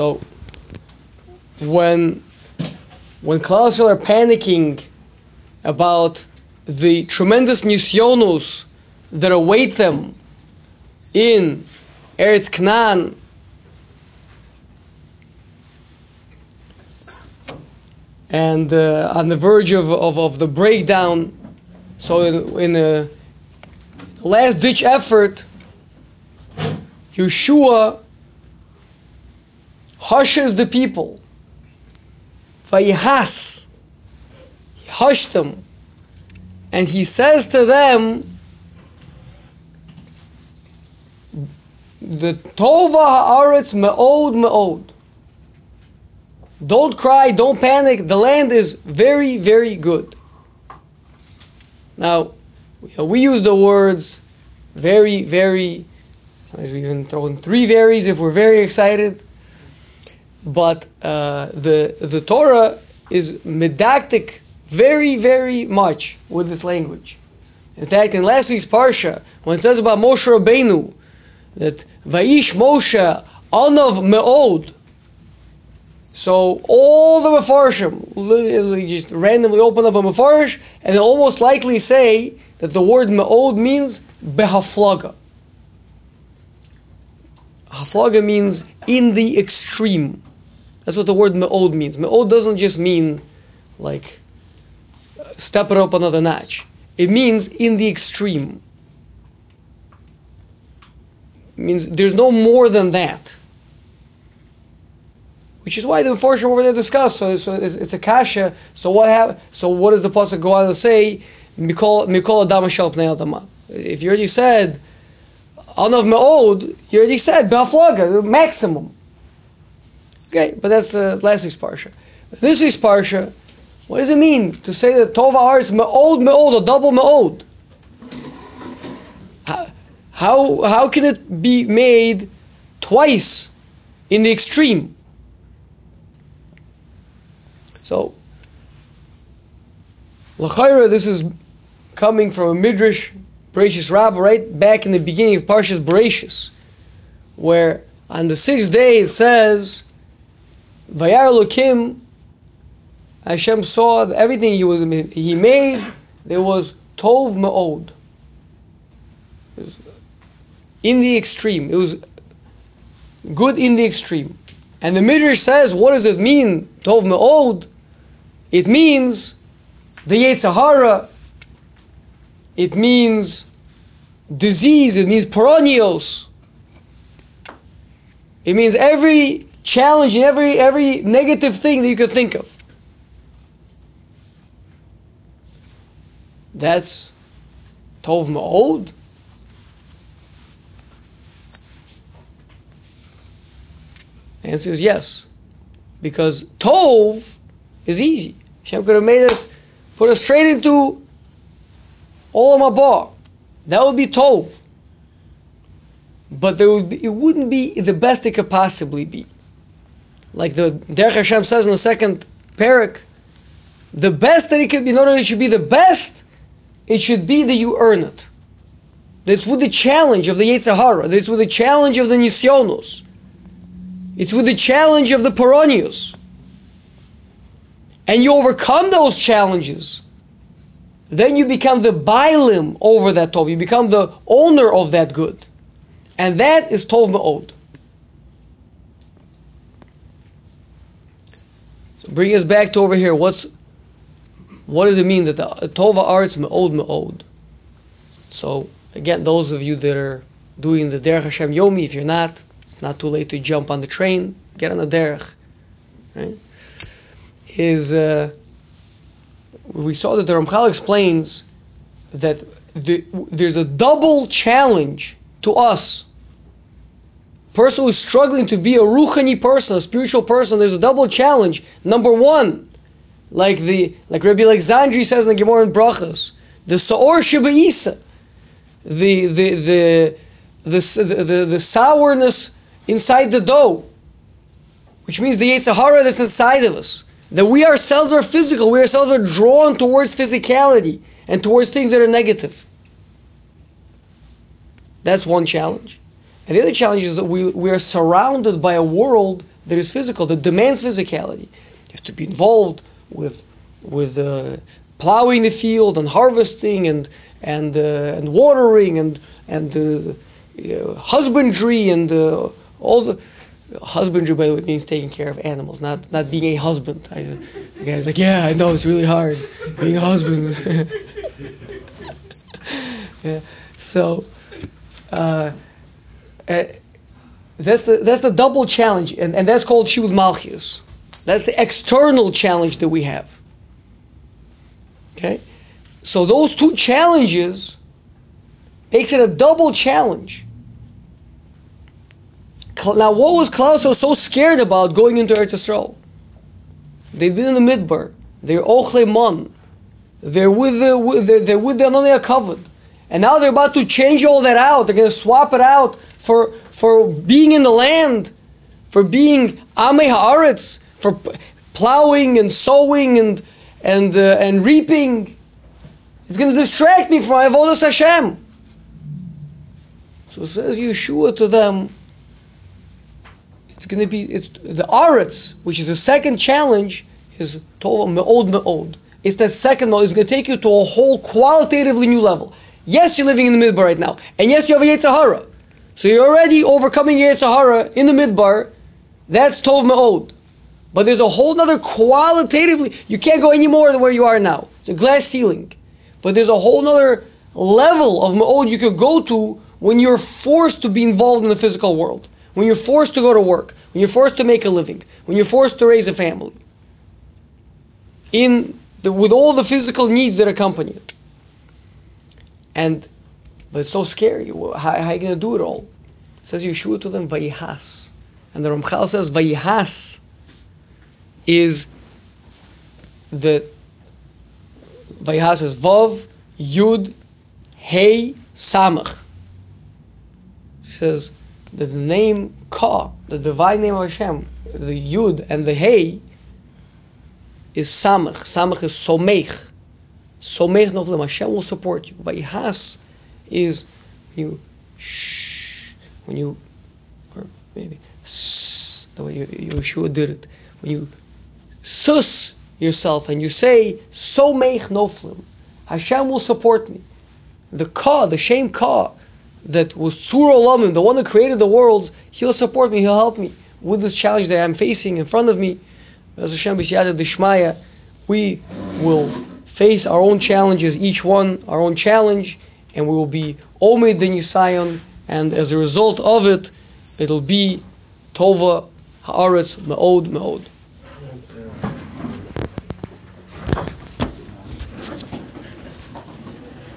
So when when Klaus are panicking about the tremendous nisyonos that await them in Eretz Canaan, and uh, on the verge of, of, of the breakdown. So in, in a last ditch effort, Yeshua hushes the people. Vayihas. He hushed them. And he says to them, the Tova ha'aretz me'od me'od. Don't cry, don't panic. The land is very, very good. Now, we use the words very, very. Sometimes we even throw in three varies if we're very excited. But uh, the the Torah is medactic very, very much with this language. In fact, in last week's parsha, when it says about Moshe Rabbeinu, that Vaish Moshe Anov Me'od, so all the Mefarshim literally just randomly open up a Mefarsh and they almost likely say that the word Me'od means Behaflaga. Haflaga means in the extreme. That's what the word Me'od means. Me'od doesn't just mean like step it up another notch. It means in the extreme. It means there's no more than that. Which is why the unfortunate over there discuss. So, so it's, it's, a kasha. So what So what does the pasuk go on to say? Mikol Mikol Adam Adama. If you already said Anav Me'od, you already said Ba'aflaga, the maximum. Okay, but that's uh, last week's parsha. This week's parsha, what does it mean to say that Tova Aretz Me'od Me'od, a double Me'od? How, how can it be made twice in the extreme? So, L'chaira, this is coming from a Midrash, Bereshis Rabbah, right back in the beginning of Parshas Bereshis, where on the sixth day it says, Vayar Lokim, Hashem saw everything he was he made, there was Tov Ma'od. In the extreme. It was good in the extreme. And the Midrash says, what does it mean, Tov Ma'od? It means the Yetzer Hara, it means disease, it means perennials. It means every challenge and every, every negative thing that you could think of. That's Tov Ma'od. The answer is yes. Because Tov is easy. Hashem could have made us, put us straight into Olam Haba. That would be Tov. But there would be, it wouldn't be the best it could possibly be. Like the Derech Hashem says in the second parak, the best that it could be, order it should be the best, it should be that you earn it. That's with the challenge of the Yetzer Hara. That's with the challenge of the Nisyonos. It's with the challenge of the Peronius. And you overcome those challenges. Then you become the Bailim over that Tov. You become the owner of that good. And that is Tov Ma'od. So bring us back to over here. What's what does it mean that the Tova Aretz Me'od Me'od? So again, those of you that are doing the Derech Hashem Yomi, if you're not, it's not too late to jump on the train, get on the Derech. Right? Is uh, we saw that the Ramchal explains that the, there's a double challenge to us. Person who's struggling to be a ruchani person, a spiritual person, there's a double challenge. Number one, like the like Rabbi Alexandri says in the Gemara in Brachos, the Saor Shibaisa, the the the the, the, the, the sourness inside the dough, which means the Yetzer Hara that's inside of us. That we ourselves are physical, we ourselves are drawn towards physicality and towards things that are negative. That's one challenge. And the other challenge is that we, we are surrounded by a world that is physical, that demands physicality. You have to be involved with, with uh, plowing the field and harvesting and, and, uh, and watering and, and uh, husbandry and uh, all the husbandry by the way means taking care of animals, not not being a husband. I, the guy's like, yeah, I know it's really hard being a husband. yeah. So uh, uh, that's the that's the double challenge, and, and that's called Shivud Malchus. That's the external challenge that we have. Okay, so those two challenges makes it a double challenge. Now, what was Klaus so scared about going into Eretz Yisrael? They've been in the Midbar. They're Ochle Mon. They're with the they're, they're with the Ananei Hakavod. And now they're about to change all that out. They're going to swap it out for for being in the land, for being Amei Haaretz, for plowing and sowing and and uh, and reaping. It's going to distract me from Avodas Hashem. So says Yeshua to them, it's going to be it's the Aretz, which is the second challenge, is Tova Me'od Me'od. It's that second one. It's going to take you to a whole qualitatively new level. Yes, you're living in the midbar right now, and yes, you have a Yetzer Hara. So you're already overcoming Yetzer Hara in the midbar. That's Tov Me'od. But there's a whole other qualitatively, you can't go any more than where you are now. It's a glass ceiling. But there's a whole other level of Me'od you could go to when you're forced to be involved in the physical world, when you're forced to go to work, when you're forced to make a living, when you're forced to raise a family, in the, with all the physical needs that accompany it. And but it's so scary. How, how are you going to do it all? It says Yeshua to them, Vayihas. And the Ramchal says, Vayihas is the Vayihas is Vav, Yud, Hey, Samach says that the name Ka, the divine name of Hashem, the Yud and the Hey, is Samach. Samach is Somech. Somech Noflim. Hashem will support you. Vayihas is you shh, when you, or maybe the way you it, when you sus yourself and you say Somech Noflim, Hashem will support me. The Ka, the shame Ka, that was Tzur Olamim, the one that created the world, he'll support me, he'll help me with this challenge that I'm facing in front of me. As Hashem B'Siyata Dishmaya, we will face our own challenges, each one our own challenge, and we will be Omed in Yisayon, and as a result of it, it'll be Tova Haaretz Me'od Me'od.